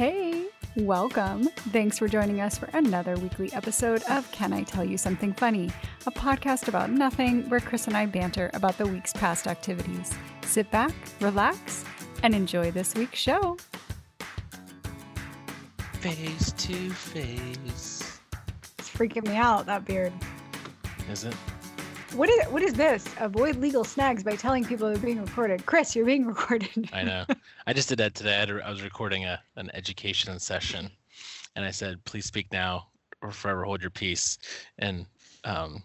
Hey, welcome. Thanks for joining us for another weekly episode of Can I Tell You Something Funny, a podcast about nothing where Chris and I banter about the week's past activities. Sit back, relax, and enjoy this week's show. Face to face. It's freaking me out, that beard. Is it? What is what is this? Avoid legal snags by telling people they're being recorded. Chris, you're being recorded. I know. I just did that today. I, had a, I was recording a, an education session, and I said, "Please speak now, or forever hold your peace." And um,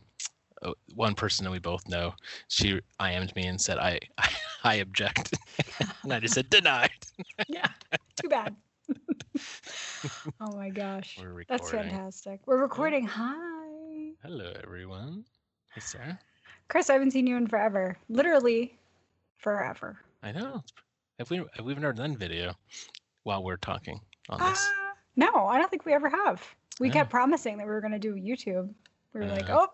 uh, one person that we both know, she IM'd me and said, "I I, I object," and I just said, "Denied." yeah, too bad. oh my gosh, that's fantastic. We're recording. Hi, Hello, everyone. Hey, Sarah. Chris. I haven't seen you in forever. Literally, forever. I know. Have we? Have we've never done video while we're talking on Uh, this. no, I don't think we ever have. We No. kept promising that we were going to do YouTube. We were I like, oh,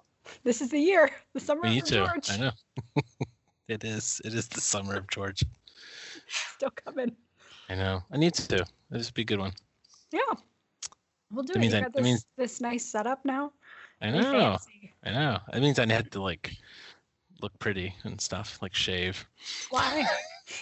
this is the year, the summer We need of to. George. I know. it is. It is the summer of George. Still coming. I know. I need to. This would be a good one. Yeah, we'll do That it. means You I- got this means- this nice setup now. I know. I know. It means I had to like look pretty and stuff, like shave. Why?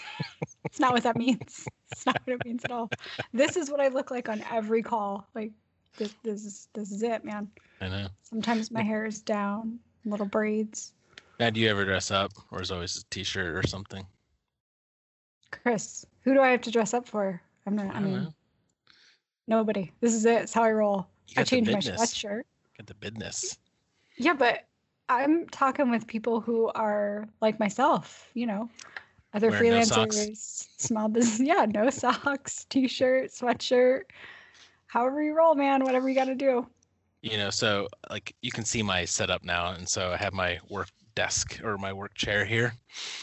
it's not what that means. It's not what it means at all. This is what I look like on every call. Like this, this is this is it, man. I know. Sometimes my hair is down, little braids. Matt, do you ever dress up, or is always a t-shirt or something? Chris, who do I have to dress up for? I'm not. I, don't mean, know. nobody. This is it. It's how I roll. I changed my sweatshirt. Got the business. Yeah, but I'm talking with people who are like myself, you know, other Wearing no freelancers, small business. Yeah, no socks, t-shirt, sweatshirt, however you roll, man. Whatever you got to do. You know, so like you can see my setup now, and so I have my work desk or my work chair here,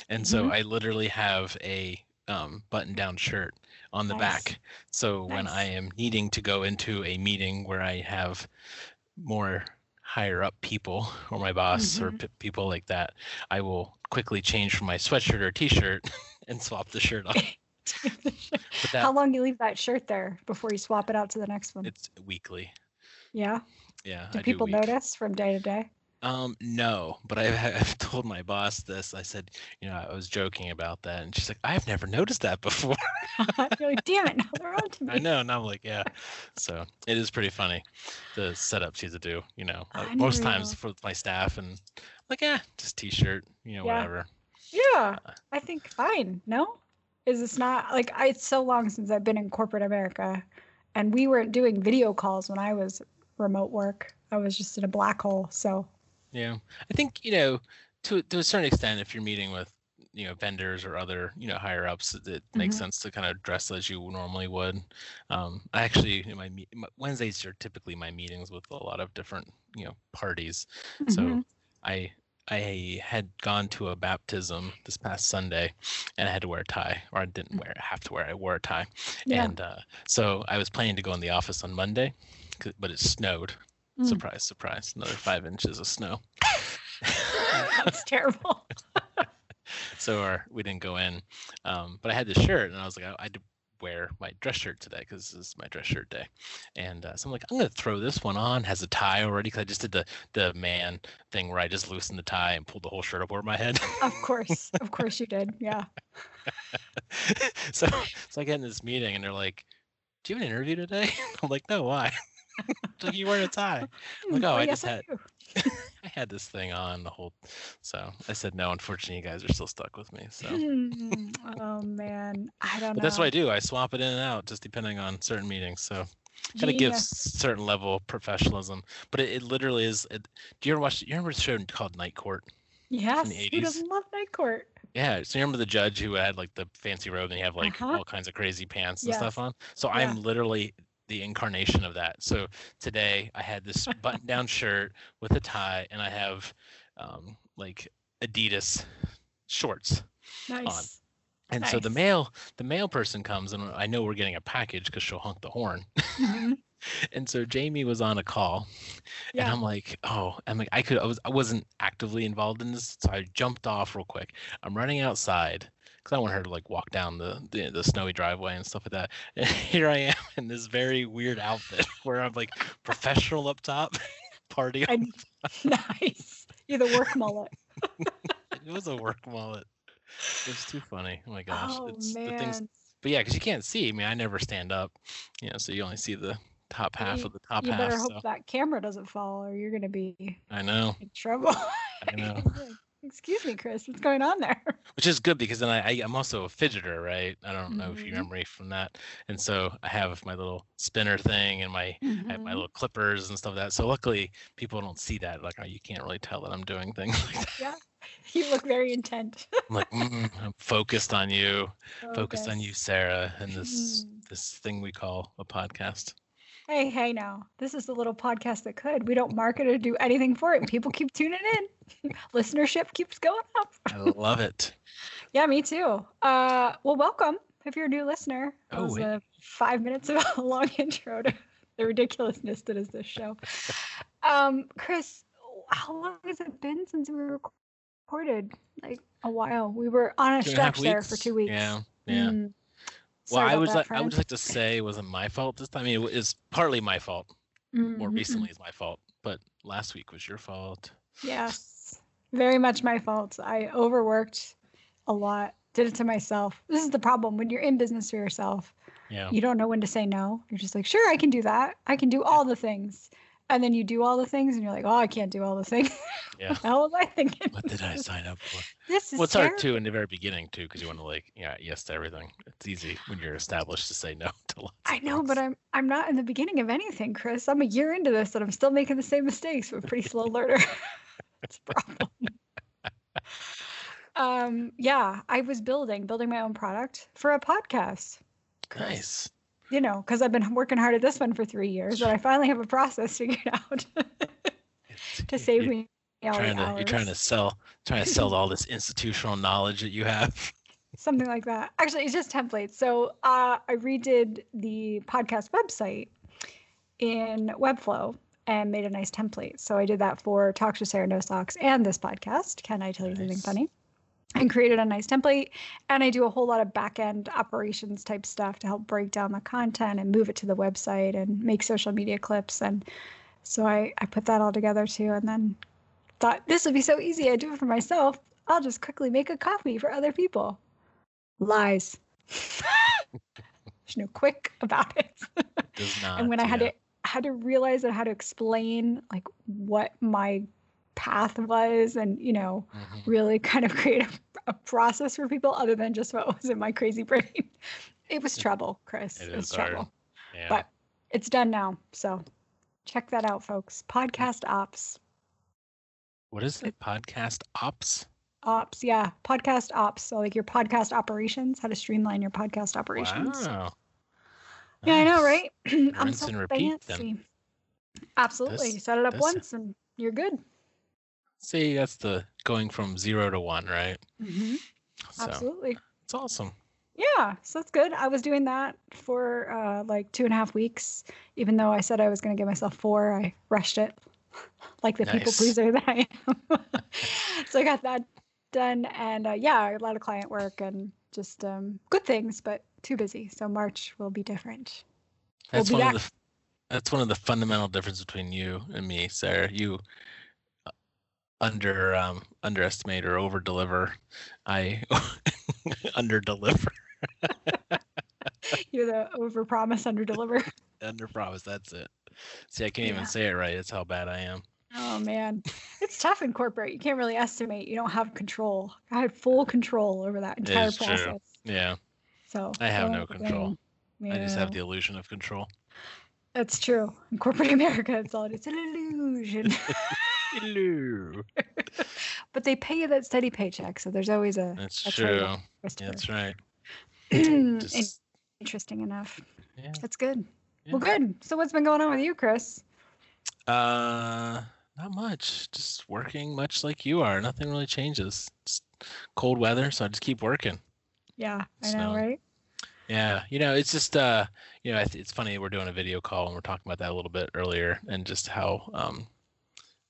and so Mhm. I literally have a um, button-down shirt on the Nice. back. So when I am needing to go into a meeting where I have more higher up people or my boss or Mhm. p- people like that, I will quickly change from my sweatshirt or t-shirt and swap the shirt on. That How long do you leave that shirt there before you swap it out to the next one? it's weekly. yeah. Yeah. Do I people week. notice from day to day? Um, no, but I've, I've told my boss this. I said, you know, I was joking about that, and she's like, I've never noticed that before. Like, damn it, now they're on to me. I know, and I'm like, yeah. So it is pretty funny, the setups you have to do. You know, like, most times for my staff, and like, yeah, just t-shirt, you know, Yeah. whatever. Yeah, Uh, I think fine. No, is this not like I, it's so long since I've been in corporate America, and we weren't doing video calls when I was remote work. I was just in a black hole. So Yeah, I think you know, to to a certain extent, if you're meeting with you know vendors or other you know higher ups, it, it makes sense to kind of dress as you normally would. Um, I actually, in my, my Wednesdays are typically my meetings with a lot of different you know parties. So Mhm. I I had gone to a baptism this past Sunday, and I had to wear a tie, or I didn't wear have to wear. I wore a tie, yeah, and uh, so I was planning to go in the office on monday but it snowed. Mm. Surprise, surprise! Another five inches of snow. that's terrible. so our, we didn't go in. Um, but I had this shirt, and I was like, I, I had wear my dress shirt today because this is my dress shirt day. And uh, so I'm like, I'm gonna throw this one on. Has a tie already because I just did the the man thing where I just loosened the tie and pulled the whole shirt up over my head. of course, of course you did. Yeah. so so I get in this meeting, and they're like, "Do you have an interview today?" I'm like, "No, why?" Like you wearing a tie. I'm like, Mm, oh, I yes, just had. I had this thing on the whole. So I said, no. Unfortunately, you guys are still stuck with me. So. Hmm, oh man, I don't But know. that's what I do. I swap it in and out just depending on certain meetings. So kind of gives certain level of professionalism. But it, it literally is. It, do you ever watch? You remember the show called Night Court? Yes, the who doesn't love night court? Yeah. So you remember the judge who had like the fancy robe and he have like Uh-huh. all kinds of crazy pants and Yes. stuff on. So Yeah. I'm literally the incarnation of that. So today I had this button-down shirt with a tie, and I have um, like Adidas shorts. Nice. And so the Nice. mail, the mail person comes, and I know we're getting a package because she'll honk the horn. Mhm. And so Jamie was on a call, and I'm like, oh, I'm like, I could, I was, I wasn't actively involved in this, so I jumped off real quick. I'm running outside because I want her to like walk down the, the the snowy driveway and stuff like that. And here I am in this very weird outfit where I'm like professional up top, party. I, nice. You're the work mullet. it was a work mullet. It's too funny. Oh my gosh. Oh it's man. the things but yeah, because you can't see. I mean, I never stand up, you know, so you only see the top half of the top you half. better hope so that camera doesn't fall, or you're gonna be I know, in trouble. I know. Excuse me, Chris. What's going on there? Which is good because then I, I I'm also a fidgeter, right? I don't know if you Mhm. remember me from that. And so I have my little spinner thing and my I have my little clippers and stuff like that. So luckily people don't see that. Like oh, you can't really tell that I'm doing things like that. You look very intent. I'm like mm, I'm focused on you, focused on you, Sarah, and this Mhm. this thing we call a podcast. Hey, hey, now this is the little podcast that could. We don't market or do anything for it. People keep tuning in. Listenership keeps going up. I love it. Yeah, me too. Uh, well, welcome if you're a new listener. That Oh, was five minutes of a long intro to the ridiculousness that is this show. Um, Chris, how long has it been since we recorded? Like a while. We were on a Two and a half stretch there for two weeks. Yeah, yeah. Mm. Well, Sorry I was like, I would just like to say it wasn't my fault this time. I mean, it was partly my fault. More Mhm, recently, it's my fault. But last week was your fault. Yes, very much my fault. I overworked a lot, did it to myself. This is the problem when you're in business for yourself. Yeah. You don't know when to say no. You're just like, sure, I can do that. I can do all the things. And then you do all the things and you're like, oh, I can't do all the things. Yeah. what the hell was I thinking? What did I sign up for? This is Well, hard too in the very beginning too, because you want to like, yeah, yes to everything. It's easy when you're established to say no to lots. I know, but. I'm I'm not in the beginning of anything, Chris. I'm a year into this and I'm still making the same mistakes. I'm a pretty slow learner. That's a problem. um, yeah, I was building, building my own product for a podcast. Chris. nice. You know, because I've been working hard at this one for three years, and I finally have a process figured out to save You- me Trying to, you're trying to sell, trying to sell all this institutional knowledge that you have. something like that. Actually, it's just templates. So uh, I redid the podcast website in Webflow and made a nice template. So I did that for Talks with Sarah No Socks and this podcast. Can I tell you something funny? And created a nice template. And I do a whole lot of back end operations type stuff to help break down the content and move it to the website and make social media clips. And so I, I put that all together too. And then thought this would be so easy. I do it for myself. I'll just quickly make a copy for other people. Lies. There's no quick about it. Does not. and when I had yeah. to had to realize and how to explain like what my path was and you know Mhm. really kind of create a, a process for people other than just what was in my crazy brain it was trouble chris It it, was hard. trouble Yeah. but it's done now so check that out folks podcast ops what is it? Podcast ops. ops yeah podcast ops so like your podcast operations how to streamline your podcast operations Wow. yeah i know right i'm so and repeat then. fancy absolutely This- set it up once and you're good See, that's the going from zero to one, right? mm-hmm. So absolutely it's awesome. Yeah, so that's good. I was doing that for uh, like two and a half weeks, even though I said I was going to give myself four. I rushed it, like the people pleaser that I am. so I got that done, and uh, yeah, a lot of client work and just um, good things, but too busy. So March will be different. We'll That's be one back. of the that's one of the fundamental differences between you and me, Sarah. You under um underestimate or over deliver. I under deliver. You're the over promise, under deliver. Under promise, that's it. See, I can't Yeah. even say it right. That's how bad I am. Oh man, it's tough in corporate. You can't really estimate. You don't have control. I had full control over that entire is true. process. Yeah. So I have no control. blame. I just have the illusion of control. That's true. In corporate America, it's all it's an illusion. Hello. but they pay you that steady paycheck, so there's always a. That's a true. trade-off, Yeah, Christopher. that's right. Just- Interesting enough. yeah. That's good. yeah. Well, good. So what's been going on with you, Chris? Uh, not much. Just working much like you are. Nothing really changes. It's cold weather, so I just keep working. Yeah, I So, know, right? Yeah, you know, it's just uh, you know, it's funny we're doing a video call and we're talking about that a little bit earlier, and just how um,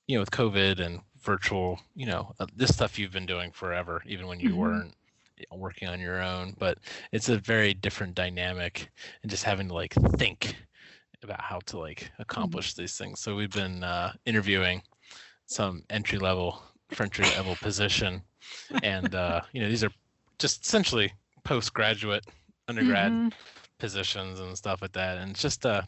you know, with COVID and virtual, you know, uh, this stuff you've been doing forever, even when you Mhm. weren't working on your own. But it's a very different dynamic, and just having to like think about how to like Mm-hmm. accomplish these things. So we've been uh, interviewing some entry level entry level position, and uh, you know these are just essentially postgraduate, undergrad Mhm. positions and stuff like that, and it's just uh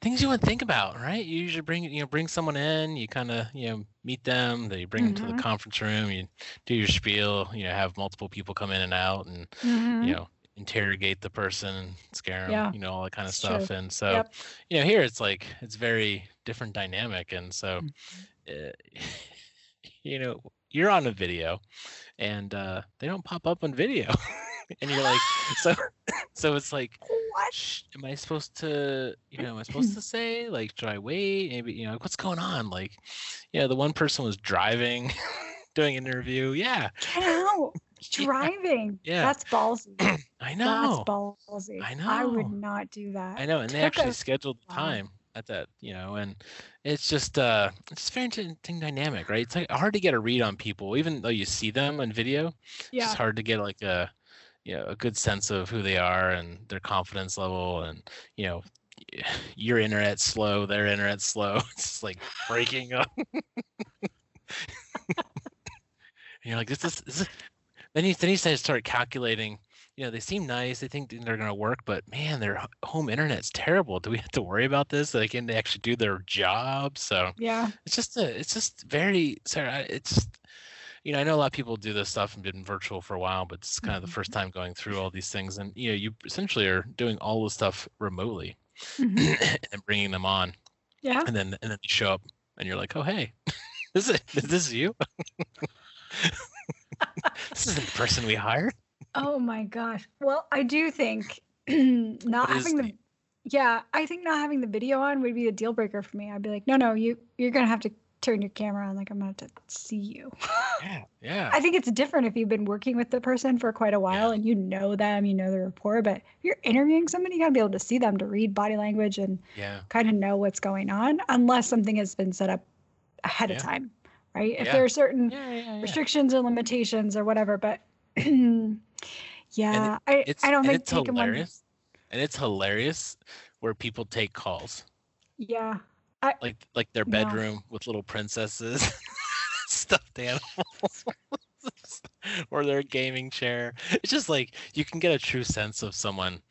things you wouldn't think about, right? You usually bring you know bring someone in, you kind of you know meet them, then you bring them to the conference room, you do your spiel, you know have multiple people come in and out, and Mhm. you know interrogate the person and scare them, Yeah, you know all that kind of it's stuff. true. And so Yep. you know here it's like it's very different dynamic, and so Mm-hmm. uh, you know you're on a video, and uh, they don't pop up on video, and you're like so so it's like What? sh- am I supposed to, you know, am I supposed to say, like, should I wait? Maybe, you know, what's going on? Like, yeah, the one person was driving, doing an interview. Yeah, Get out. Driving. Yeah. That's ballsy. I know. That's ballsy. I know. I would not do that. I know. And they Took actually us- scheduled the time at that, you know, and it's just, uh, it's just very interesting dynamic, right? It's like hard to get a read on people, even though you see them on video. It's Yeah. just hard to get like a, you know, a good sense of who they are and their confidence level and, you know, your internet's slow, their internet's slow. It's just like breaking up. and you're like, this is, this is then you then you start calculating, you know, they seem nice, they think they're gonna work, but man, their home internet's terrible. Do we have to worry about this? They can they actually do their job. So Yeah. it's just a it's just very sorry it's you know i know a lot of people do this stuff and been virtual for a while but it's kind of the Mhm. first time going through all these things and you know you essentially are doing all the stuff remotely Mhm. and bringing them on Yeah. and then and then you show up and you're like oh hey this is it is this you this isn't the person we hired Oh my gosh. Well, I do think not having the the- yeah, I think not having the video on would be a deal breaker for me. I'd be like, no, no, you you're gonna have to turn your camera on. Like I'm about to see you. yeah yeah I think it's different if you've been working with the person for quite a while Yeah. and you know them, you know the rapport. But if you're interviewing somebody, you gotta be able to see them to read body language and yeah kind of know what's going on, unless something has been set up ahead Yeah. of time, right? If there are certain restrictions or limitations or whatever, but yeah, I, I don't think it's hilarious and it's hilarious where people take calls Yeah, like like their No. bedroom with little princesses, stuffed animals, or their gaming chair. It's just like you can get a true sense of someone,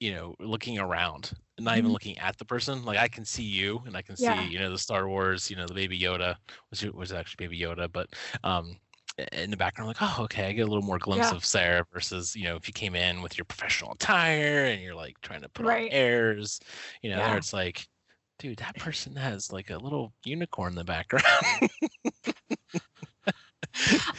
you know, looking around, not even Mhm. looking at the person. Like I can see you, and I can see you know the Star Wars, you know the Baby Yoda was was actually Baby Yoda, but um. In the background, like, oh, okay, I get a little more glimpse Yeah. of Sarah versus, you know, if you came in with your professional attire and you're like trying to put Right. on airs, you know, Yeah. there it's like, dude, that person has like a little unicorn in the background.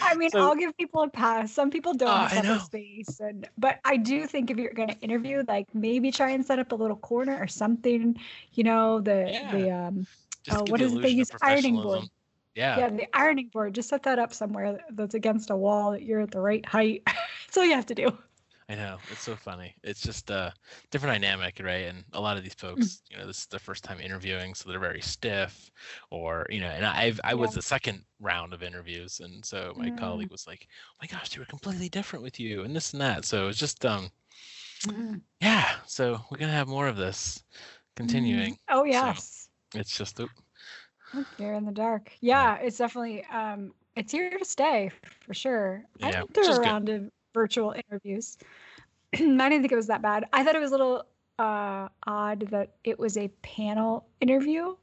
I mean, So- I'll give people a pass. Some people don't Oh, have I space, and but I do think if you're going to interview, like maybe try and set up a little corner or something. You know, the the um Oh, give what the is it they use? Ironing board. Yeah, yeah the ironing board. Just set that up somewhere that's against a wall that you're at the right height. That's all you have to do. I know. It's so funny. It's just a different dynamic, right? And a lot of these Mm. folks, you know, this is their first time interviewing, so they're very stiff, or you know. And I've I was Yeah. the second round of interviews, and so my Mm. colleague was like, "Oh my gosh, they were completely different with you, and this and that." So it's just um, yeah. So we're gonna have more of this continuing. Oh yes. It's just You're in the dark. Yeah, it's definitely um it's here to stay for sure. I Yeah, is through a good. round of virtual interviews. I didn't think it was that bad. I thought it was a little uh odd that it was a panel interview.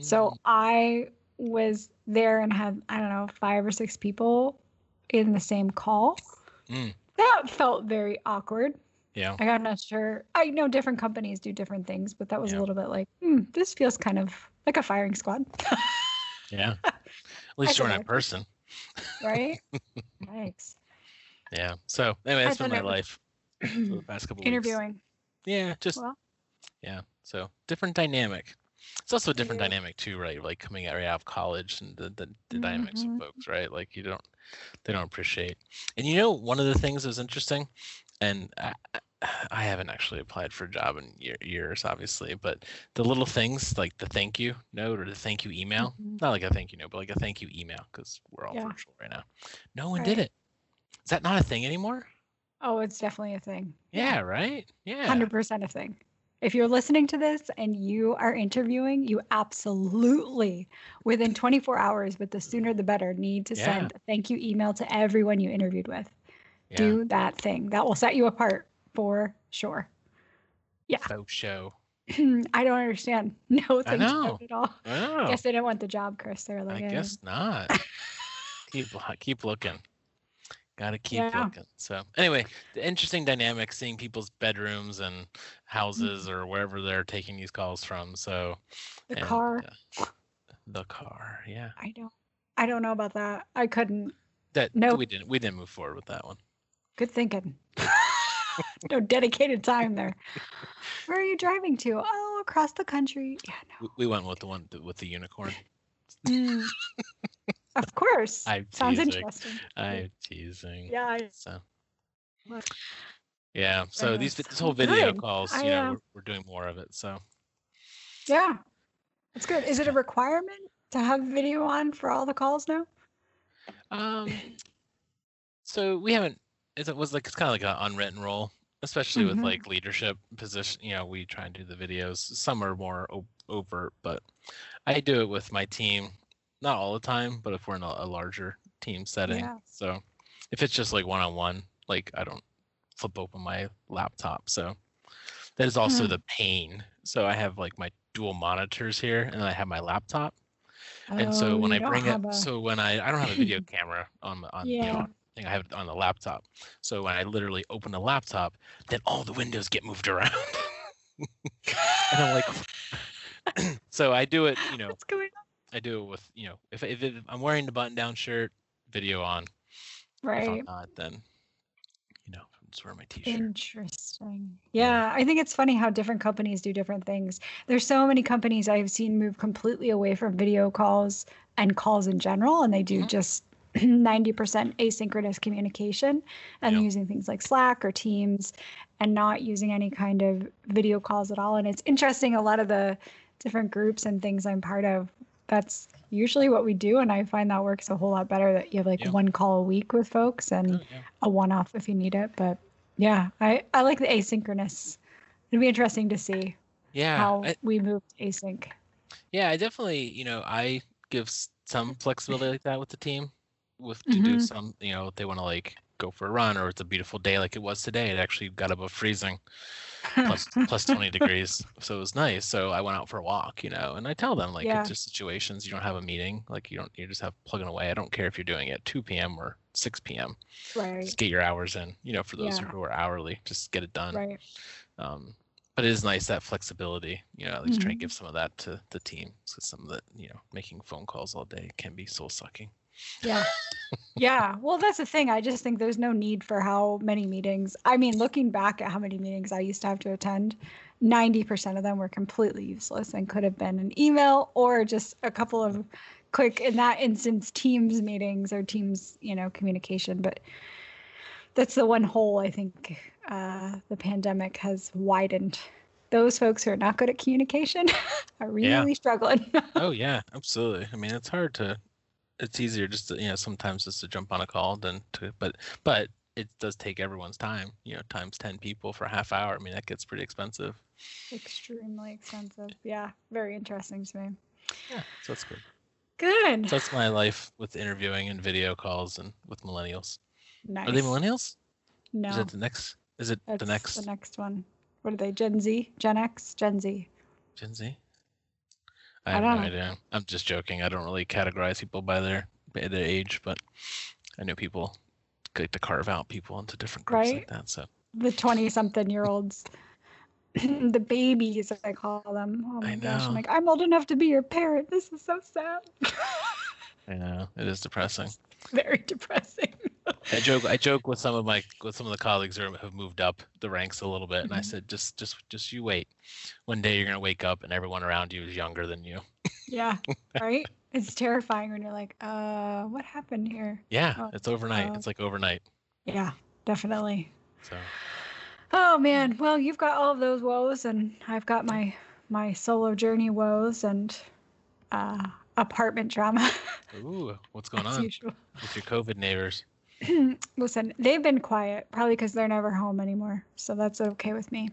So mm, I was there and had, I don't know, five or six people in the same call. Mm. That felt very awkward. yeah, Like, I'm not sure. I know different companies do different things, but that was Yeah. a little bit like, hmm, this feels kind of like a firing squad, yeah. At least you're in bad. person. right? Thanks. Yeah. So anyway, that's been my life for the past couple weeks. Interviewing. Yeah, just Well. yeah. So different dynamic. It's also a different is. dynamic too, right? Like coming out right out of college and the the, the dynamics of Mhm. folks, right? Like you don't they don't appreciate. And you know, one of the things that was interesting, and I, I- haven't actually applied for a job in year, years, obviously, but the little things like the thank you note or the thank you email, Mhm. not like a thank you note, but like a thank you email because we're all Yeah. virtual right now. No one did it. Is that not a thing anymore? Oh, it's definitely a thing. Yeah, right? Yeah. Hundred percent a thing. If you're listening to this and you are interviewing, you absolutely within 24 hours, but the sooner the better, need to Yeah. send a thank you email to everyone you interviewed with. Yeah. Do that thing. That will set you apart for sure. yeah. Faux show. I don't understand. No, thank you at all. Oh, Guess they didn't want the job, Chris. They're like, I eh. guess not. keep keep looking. Got to keep Yeah. looking. So anyway, the interesting dynamic seeing people's bedrooms and houses or wherever they're taking these calls from. So the and, car. uh, the car, yeah. I don't. I don't know about that. I couldn't. That No. we didn't we didn't move forward with that one. Good thinking. no dedicated time there. Where are you driving to? Oh, across the country. Yeah, We, we went with the one with the unicorn. Mm. of course. I'm Sounds teasing. interesting. I'm teasing. Yeah. I, So yeah. So these this whole video Good. calls, I, you know, uh, we're, we're doing more of it. So yeah. That's good. Is it a requirement to have video on for all the calls now? Um, so we haven't. It was like it's kind of like an unwritten rule, especially with Mhm. like leadership position. You know, we try and do the videos. Some are more o- overt, but I do it with my team. Not all the time, but if we're in a, a larger team setting. Yeah. So if it's just like one on one, like I don't flip open my laptop. So that is also Hmm. the pain. So I have like my dual monitors here, and then I have my laptop. And so Oh, when I bring it, a- so when I I don't have a video camera on the on you Yeah. know, thing, I have it on the laptop. So when I literally open the laptop, then all the windows get moved around. and I'm like, so I do it, you know, What's going on? I do it with, you know, if if it, I'm wearing the button down shirt, video on. If Right. I'm not, then you know, I'm just wearing my t-shirt. Interesting. Yeah, I think it's funny how different companies do different things. There's so many companies I've seen move completely away from video calls and calls in general, and they do Mhm. just 90% asynchronous communication and Yeah. using things like Slack or Teams and not using any kind of video calls at all. And it's interesting, a lot of the different groups and things I'm part of, that's usually what we do. And I find that works a whole lot better that you have like Yeah. one call a week with folks and Oh, yeah. a one-off if you need it but yeah i i like the asynchronous it'd be interesting to see Yeah, how I- we move to async Yeah, I definitely, you know, I give some flexibility like that with the team, with to do Mhm. some, you know, they want to like go for a run or it's a beautiful day like it was today. It actually got above freezing, plus plus 20 degrees, so it was nice. So I went out for a walk, you know, and I tell them like Yeah. it's just situations you don't have a meeting, like you don't you just have plugging away. I don't care if you're doing it at 2 p.m. or 6 p.m. right Just get your hours in, you know, for those Yeah. who are hourly, just get it done. right Um, but it is nice that flexibility, you know, at least try and Mhm. give some of that to the team. So some of that, you know, making phone calls all day can be soul sucking. Yeah yeah well that's the thing i just think there's no need for how many meetings i mean looking back at how many meetings i used to have to attend 90% of them were completely useless and could have been an email or just a couple of quick in that instance teams meetings or teams you know communication but that's the one hole i think uh, the pandemic has widened those folks who are not good at communication are really Yeah. struggling oh yeah, absolutely. I mean, it's hard to. It's easier just to you know sometimes just to jump on a call than to but but it does take everyone's time. You know, times ten people for a half hour. I mean, that gets pretty expensive. extremely expensive yeah very interesting to me Yeah, so that's good. good So that's my life with interviewing and video calls and with millennials. nice Are they millennials? no Is it the next? Is it that's the next the next one what are they gen z gen x gen z Gen Z? I I have don't no idea. I'm just joking. I don't really categorize people by their by their age, but I know people like to carve out people into different groups like that. So the 20 something year olds the babies i call them oh my I gosh i'm know. like i'm old enough to be your parent this is so sad I know it is depressing. very depressing I joke. I joke with some of my with some of the colleagues who have moved up the ranks a little bit, and I Mhm. said, just just just you wait. One day you're gonna wake up and everyone around you is younger than you. yeah right it's terrifying when you're like uh what happened here Yeah, Oh, it's overnight. uh, it's like overnight. yeah definitely So oh man well you've got all of those woes and i've got my my solo journey woes and uh apartment drama ooh, what's going on usual with your COVID neighbors? listen, they've been quiet, probably because they're never home anymore. So that's okay with me.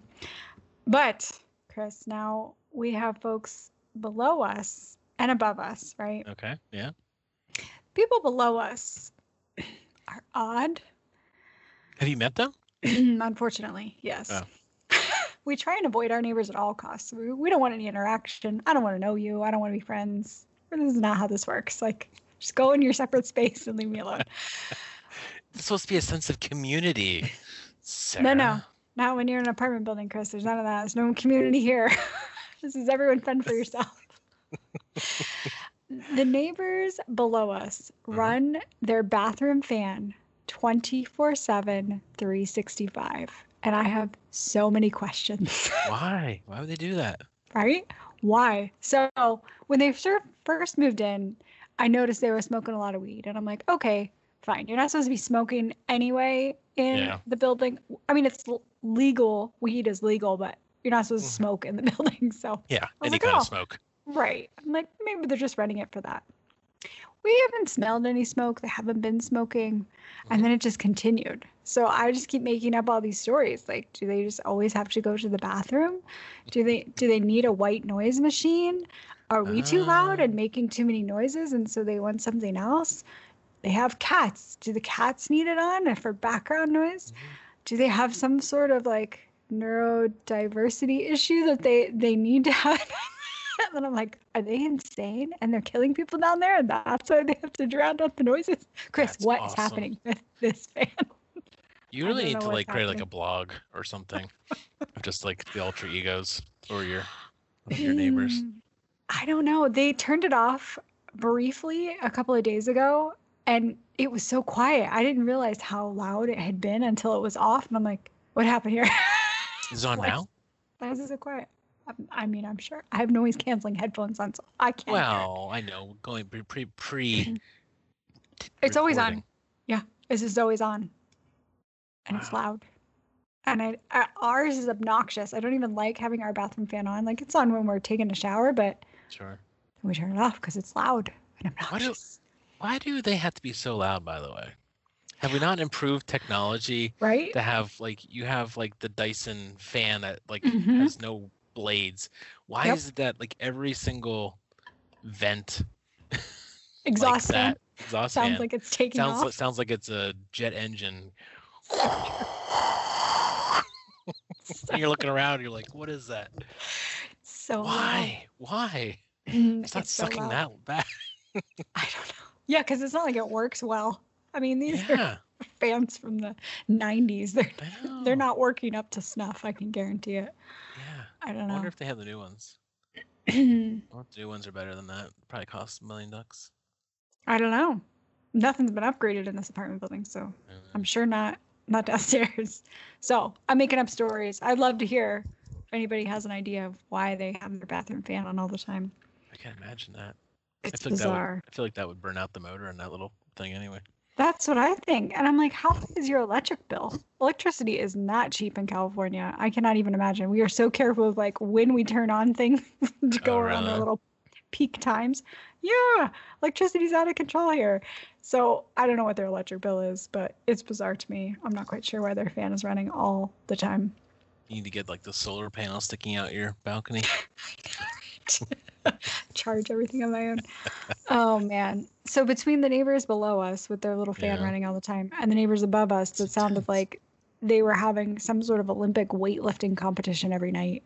But, Chris, now we have folks below us and above us, right? Okay. Yeah. People below us are odd. Have you met them? Unfortunately, yes. Oh. we try and avoid our neighbors at all costs. We, we don't want any interaction. I don't want to know you. I don't want to be friends. This is not how this works. Like, just go in your separate space and leave me alone. It's supposed to be a sense of community. No, Sarah. no, not when you're in an apartment building, Chris. There's none of that. There's no community here. this is everyone fend for yourself. the neighbors below us Mhm. run their bathroom fan 24 7, 365. And I have so many questions, Why? Why would they do that? right? Why? So when they first moved in, I noticed they were smoking a lot of weed. And I'm like, okay, fine. You're not supposed to be smoking anyway in Yeah. the building. I mean, it's legal. Weed is legal, but you're not supposed to Mhm. smoke in the building. So, Yeah. Any like, kind "Oh." of smoke. right. I'm like, maybe they're just renting it for that. We haven't smelled any smoke. They haven't been smoking. And then it just continued. So I just keep making up all these stories. Like, do they just always have to go to the bathroom? Do they do they need a white noise machine? Are we too loud Ah. and making too many noises and so they want something else? They have cats. Do the cats need it on for background noise? Mhm. Do they have some sort of like neurodiversity issue that they they need to have? and then I'm like, are they insane? And they're killing people down there, and that's why they have to drown out the noises. Chris, That's what's awesome. happening with this fan? You really need to like create like a blog or something. of just like the alter egos or your your neighbors. Mm, I don't know. They turned it off briefly a couple of days ago, and it was so quiet. I didn't realize how loud it had been until it was off, and I'm like, what happened here? Is it on Why- now? Why is it so quiet? Um, I'm- mean, I'm sure I have noise canceling headphones on, so I can't. Well, I know. Going pre pre pre. It's always on. recording. It's just always on, and it's Wow. loud. And I, I ours is obnoxious. I don't even like having our bathroom fan on. Like it's on when we're taking a shower, but Sure. we turn it off because it's loud and Why do- obnoxious. Why do they have to be so loud? By the way, have we not improved technology right? to have like you have like the Dyson fan that like Mhm. has no blades? Why Yep. is it that like every single vent Exhaust like fan that exhaust sounds fan like it's taking sounds off. like, sounds like it's a jet engine. and you're looking around, you're like, what is that? so loud. Why? Why? Mm, It's not so sucking loud. that back. I don't know. Yeah, because it's not like it works well. I mean, these are fans from the '90s. They're they're not working up to snuff. I can guarantee it. Yeah. I don't know. I wonder if they have the new ones. I the new ones are better than that. Probably cost a million bucks. I don't know. Nothing's been upgraded in this apartment building, so don't. I'm mm. sure not not downstairs. So I'm making up stories. I'd love to hear if anybody has an idea of why they have their bathroom fan on all the time. I can't imagine that. It's I feel like that would, bizarre. I feel like that would burn out the motor in that little thing anyway. That's what I think. And I'm like, how high is your electric bill? Electricity is not cheap in California. I cannot even imagine. We are so careful with like when we turn on things to go Oh, around our really? little peak times. Yeah, electricity's out of control here. So I don't know what their electric bill is, but it's bizarre to me. I'm not quite sure why their fan is running all the time. You need to get like the solar panel sticking out your balcony. Charge everything on my own. oh man. So between the neighbors below us with their little fan Yeah. running all the time and the neighbors above us It's sounded like they were having some sort of Olympic weightlifting competition every night.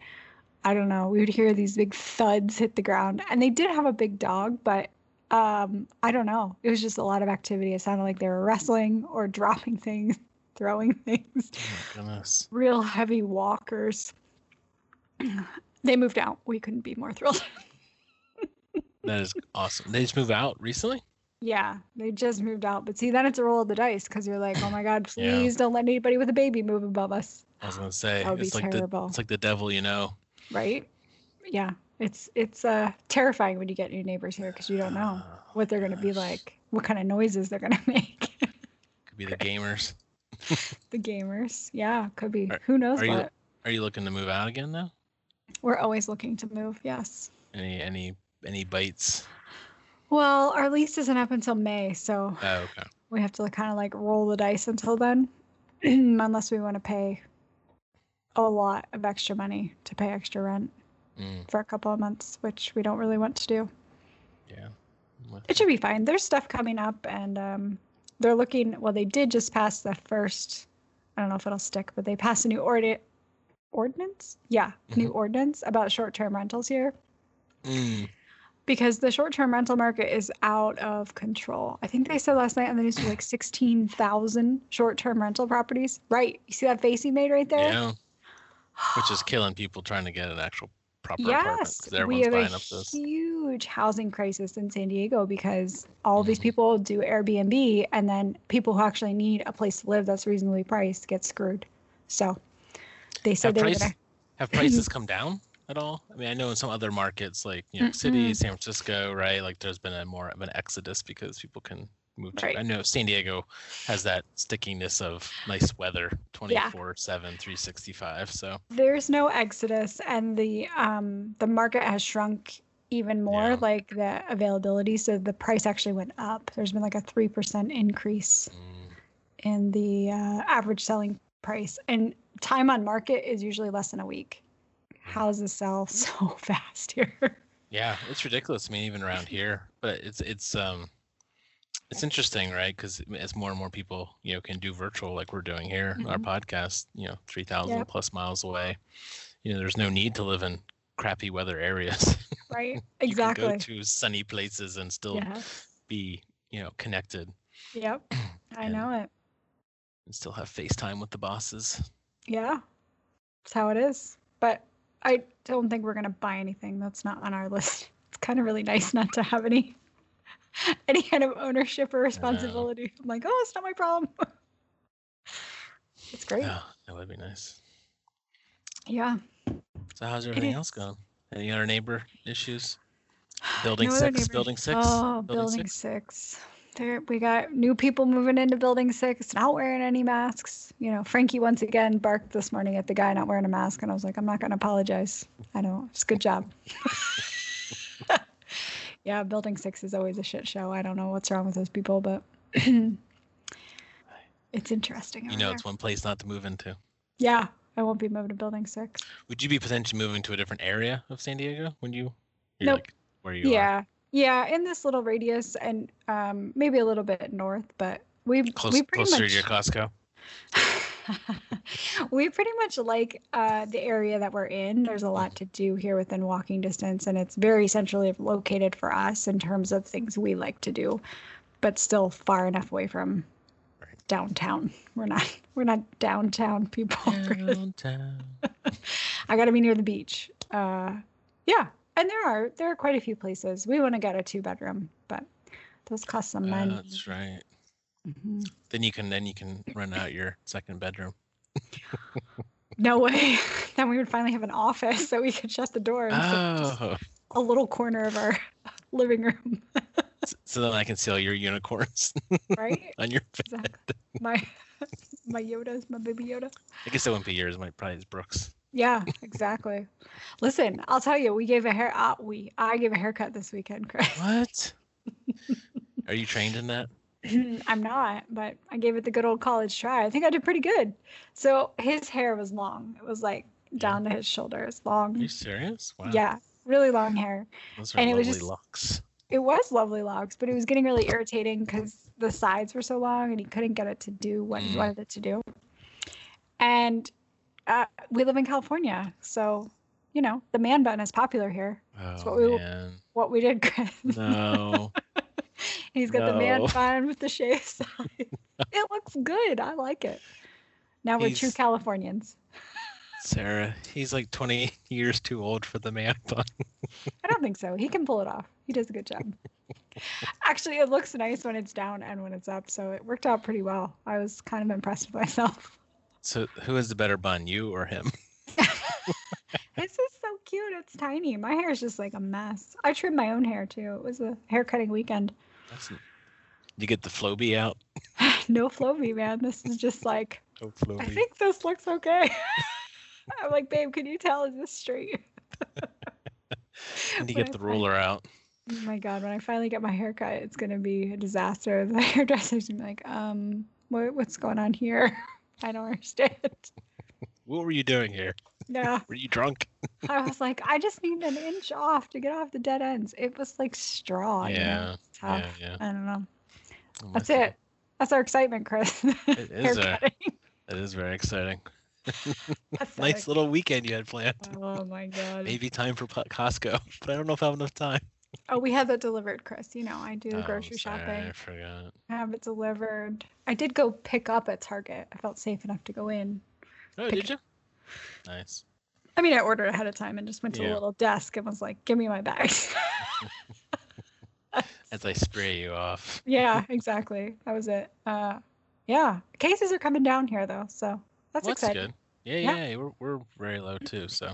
I don't know. We would hear these big thuds hit the ground. And they did have a big dog, but um, I don't know. It was just a lot of activity. It sounded like they were wrestling or dropping things, throwing things Oh real heavy walkers. They moved out. We couldn't be more thrilled. That is awesome. They just moved out recently? yeah, they just moved out. But see, then it's a roll of the dice because you're like, oh my God, Yeah. please don't let anybody with a baby move above us. I was gonna say That would be it's like terrible. the it's like the devil you know. Right? Yeah. It's it's uh terrifying when you get new neighbors here because you don't know Oh, what they're gonna be like, what kind of noises they're gonna make. Could be the gamers. the gamers. Yeah, could be. Are- Who knows are you- Are you looking to move out again though? We're always looking to move, yes. Any any any bites? Well, our lease isn't up until May, so Oh, okay. we have to kind of like roll the dice until then, unless we want to pay a lot of extra money to pay extra rent Mm, for a couple of months, which we don't really want to do. yeah. It should be fine. There's stuff coming up, and um, they're looking. Well, they did just pass the first. I don't know if it'll stick, but they passed a new ordi- ordinance. Yeah, new ordinance about short-term rentals here Mm, because the short-term rental market is out of control. I think they said last night on the news like 16,000 short-term rental properties. Right? You see that face he made right there? yeah. Which is killing people trying to get an actual proper apartment Yes, because we have a huge housing crisis in San Diego because all these Mhm. people do Airbnb, and then people who actually need a place to live that's reasonably priced get screwed. So they said Have, they were price, gonna. have prices come down at all? I mean, I know in some other markets like New York City, Mm-mm. San Francisco, right? Like there's been a more of an exodus because people can move to. Right. I know San Diego has that stickiness of nice weather 24 7, 365. So, There's no exodus, and the um the market has shrunk even more. Yeah. Like the availability, so the price actually went up. There's been like a three percent increase mm, in the uh, average selling price, and time on market is usually less than a week. Houses sell so fast here. yeah, it's ridiculous. I mean, even around here, but it's, it's, um, it's interesting, right? Because as more and more people, you know, can do virtual like we're doing here, our Mhm. podcast, you know, 3,000 Yep. plus miles away, you know, there's no need to live in crappy weather areas. right? you Exactly. can go to sunny places and still be you know connected Yep. I know it. and still have FaceTime with the bosses. Yeah. That's how it is. But I don't think we're gonna buy anything. That's not on our list. It's kind of really nice not to have any any kind of ownership or responsibility. I'm like, oh, it's not my problem. it's great. Yeah, that would be nice. Yeah. So how's everything else going? Any other neighbor issues? Building No six, building six, Oh, building, six. There, we got new people moving into building six, not wearing any masks. You know, Frankie once again barked this morning at the guy not wearing a mask, and I was like, I'm not going to apologize. I know it's good job. yeah, building six is always a shit show. I don't know what's wrong with those people, but it's interesting. You know, there. it's one place not to move into. yeah, I won't be moving to building six. Would you be potentially moving to a different area of San Diego when you? you're Nope. Like where you are? Yeah, in this little radius, and um, maybe a little bit north, but we Close, we pretty closer much to your Costco. we pretty much like uh, the area that we're in. There's a lot to do here within walking distance, and it's very centrally located for us in terms of things we like to do, but still far enough away from Right. downtown. We're not we're not downtown people. Downtown. I got to be near the beach. Uh, yeah, and there are there are quite a few places. We want to get a two bedroom, but those cost some money. that's right. Mhm. Then you can then you can rent out your second bedroom. No way. then we would finally have an office so we could shut the door and Oh, a little corner of our living room, so then I can see all your unicorns right? on your bed. Exactly. My my Yoda's my baby Yoda. I guess it wouldn't be yours. It might probably is Brooks. Yeah, exactly. Listen, I'll tell you, we gave a hair. Uh, we I gave a haircut this weekend, Chris. What? Are you trained in that? I'm not, but I gave it the good old college try. I think I did pretty good. So his hair was long. It was like down to his shoulders, long. Are you serious? Wow. Yeah, really long hair. Those are and it was lovely just- locks. It was lovely locks, but it was getting really irritating because the sides were so long and he couldn't get it to do what he Mm. wanted it to do. And uh, we live in California, so you know the man bun is popular here. Oh what we- man. What we did, Chris. No. He's got the man No. bun with the shaved side. it looks good. I like it. Now we're true Californians. Sarah, he's like 20 years too old for the man bun. I don't think so. He can pull it off. He does a good job. Actually, it looks nice when it's down and when it's up, so it worked out pretty well. I was kind of impressed with myself. So who has the better bun, you or him? This is so cute. It's tiny. My hair is just like a mess. I trimmed my own hair too. It was a haircutting weekend. That's, you get the Flowbee out? no Flowbee, man. This is just like, No I think this looks okay. I'm like, babe, can you tell? Is this straight? and you but get the it's fine. ruler out. Oh my god, when I finally get my haircut, it's gonna be a disaster. The hairdresser's gonna be like, um, what, what's going on here? I don't understand. What were you doing here? Yeah. Were you drunk? I was like, I just need an inch off to get off the dead ends. It was like straw. you know, Yeah. Yeah, yeah. I don't know. Oh I'm That's you. it. That's our excitement, Chris. It is uh, a- Haircutting. That is very exciting. Nice little weekend you had planned. Oh my god. Maybe time for Costco, but I don't know if I have enough time. Oh, we had that delivered, Chris. You know, I do Oh, grocery sorry, shopping. I forgot. I Have it delivered. I did go pick up at Target. I felt safe enough to go in. Oh, did you? Nice. I mean, I ordered ahead of time and just went to Yeah. a little desk and was like, "Give me my bags." As I spray you off. yeah, exactly. That was it. Uh, yeah, cases are coming down here though, so that's Well, exciting. good. Yeah, Yeah. yeah, we're we're very low too. So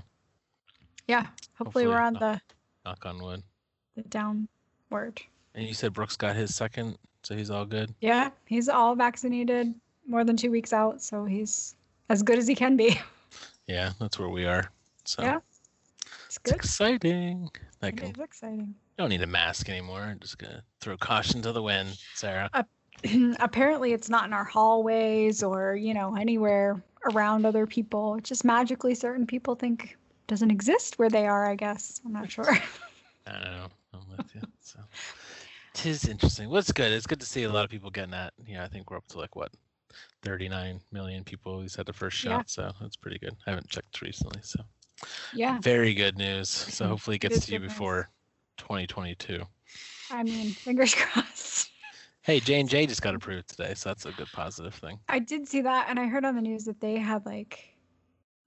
Yeah, hopefully, we're on not. the, knock on wood. The downward. And you said Brooks got his second, so he's all good. Yeah, he's all vaccinated, more than two weeks out, so he's as good as he can be. Yeah, that's where we are. So Yeah, It's good. it's exciting. I It can is exciting. don't need a mask anymore. I'm just gonna throw caution to the wind, Sarah. apparently it's not in our hallways or you know anywhere around other people It's just magically certain people think doesn't exist where they are i guess i'm not sure I don't know. You. So tis interesting. Well, good. It's good to see a lot of people getting that. Yeah, I think we're up to like what, 39 million people who's had the first Yeah. shot. So that's pretty good. I haven't checked recently. So yeah very good news. So hopefully it gets to you news. before 2022. i mean fingers crossed Hey, J and J just got approved today, so that's a good positive thing. i did see that and i heard on the news that they had like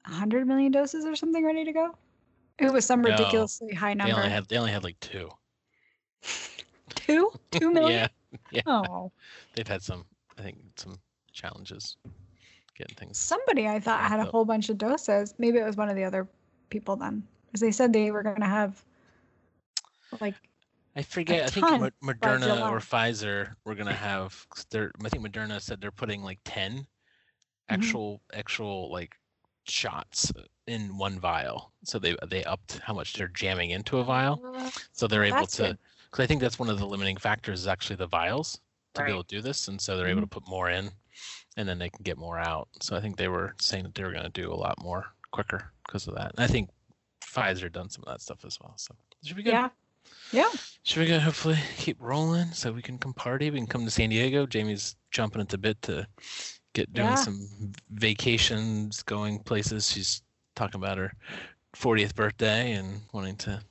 100 million doses or something ready to go it was some No, ridiculously high They number only had they only had like two. Two two million Yeah, yeah. oh they've had some I think some challenges getting things. somebody i thought had a Up. whole bunch of doses maybe it was one of the other people then because they said they were going to have like I forget. I think Moderna or Pfizer were gonna have. They're. I think Moderna said they're putting like 10 Mm-hmm. actual actual like shots in one vial. So they they upped how much they're jamming into a vial. So they're able That's to. good. Because I think that's one of the limiting factors is actually the vials to Right. be able to do this, and so they're Mm-hmm. able to put more in, and then they can get more out. So I think they were saying that they were going to do a lot more quicker because of that. And I think Pfizer done some of that stuff as well. So should be good. yeah yeah Should we go hopefully keep rolling so we can come party? We can come to San Diego. Jamie's jumping at the bit to get doing Yeah. some vacations, going places. She's talking about her 40th birthday and wanting to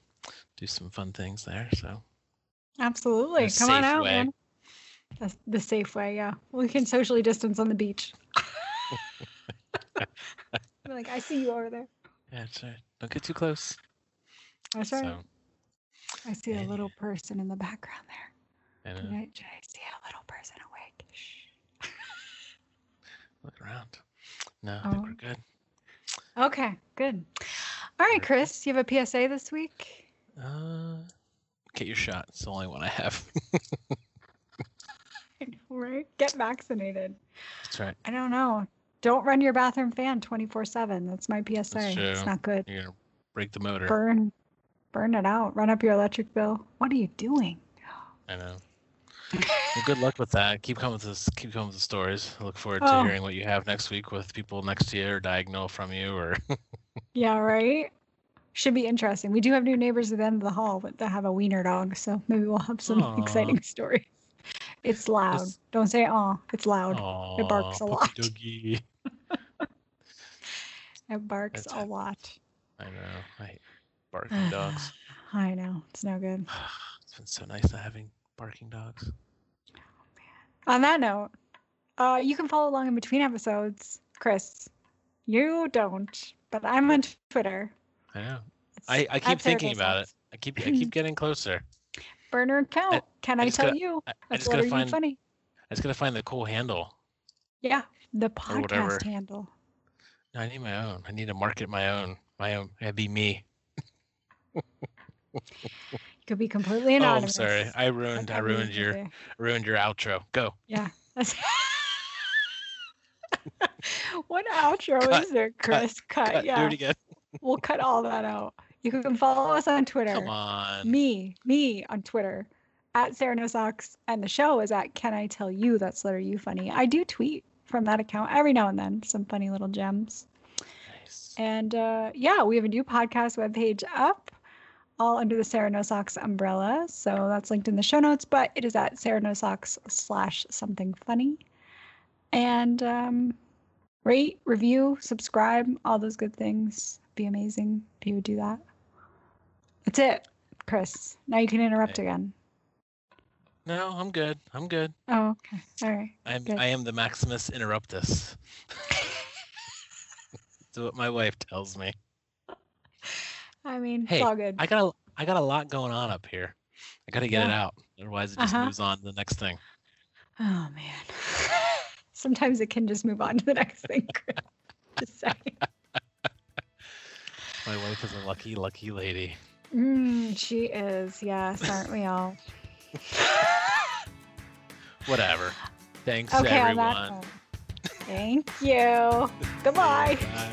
do some fun things there. So Absolutely. a Come on out, way. man. That's the safe way, yeah. We can socially distance on the beach. Be like, I see you over there. yeah, that's right. Don't get too close. That's right. So I see a little person in the background there. uh, I, I see a little person awake? Shh. look around. No, I think we're Oh. good. Okay, good. All right, Chris, you have a PSA this week? Uh, get your shot. It's the only one I have. I know, right? Get vaccinated. that's right. I don't know. Don't run your bathroom fan 24 7. That's my PSA. true. It's not good. You're gonna break the motor. Burn, burn it out. Run up your electric bill. What are you doing? I know. Well, good luck with that. Keep coming with this. Keep coming with the stories. I look forward Oh. to hearing what you have next week with people next to you or diagonal from you or Yeah, right. Should be interesting. We do have new neighbors at the end of the hall but that have a wiener dog, so maybe we'll have some Aw. exciting stories. It's loud. Just- Don't say "aw." It's loud. Aw, barks a lot. doggy. It barks That's a it. lot. I know. I hate barking dogs. I know. It's no good. It's been so nice not having barking dogs. On that note, uh, you can follow along in between episodes. Chris, you don't, but I'm on Twitter. I know. It's I, I keep thinking about it. I keep I keep getting closer. Burner account. Can I I, tell gotta- you? I, I That's just gotta find funny. I just gotta find the cool handle. Yeah, the podcast handle. No, I need my own. I need to market my own. My own. It'd be me. Could be completely anonymous. Oh, I'm sorry. I ruined. I ruined your ruined your outro. Go. Yeah. what outro Cut, is there, Chris? Cut. Cut, yeah. Do it again. We'll cut all that out. You can follow us on Twitter. Come on. Me, me on Twitter at Sarah No Socks, and the show is at Can I Tell You? That's letter U funny. I do tweet from that account every now and then, some funny little gems. Nice. And uh, yeah, we have a new podcast webpage up, all under the Sarah No Socks umbrella. So that's linked in the show notes, but it is at Sarah No Socks slash something funny. And um, rate, review, subscribe, all those good things. Be amazing if you would do that. That's it, Chris. Now you can interrupt Okay. again. No, I'm good. I'm good. Oh, okay. All right. I'm Good. I am the Maximus Interruptus. That's what my wife tells me. I mean, Hey, it's all good. I got a I got a lot going on up here. I got to get it out. Otherwise, it just Uh-huh. moves on to the next thing. Oh man. Sometimes it can just move on to the next thing. Chris. just saying. My wife is a lucky, lucky lady. Mm, she is. Yes, aren't we all? Whatever. Thanks, okay, on everyone. that note. Thank you. Goodbye. Bye.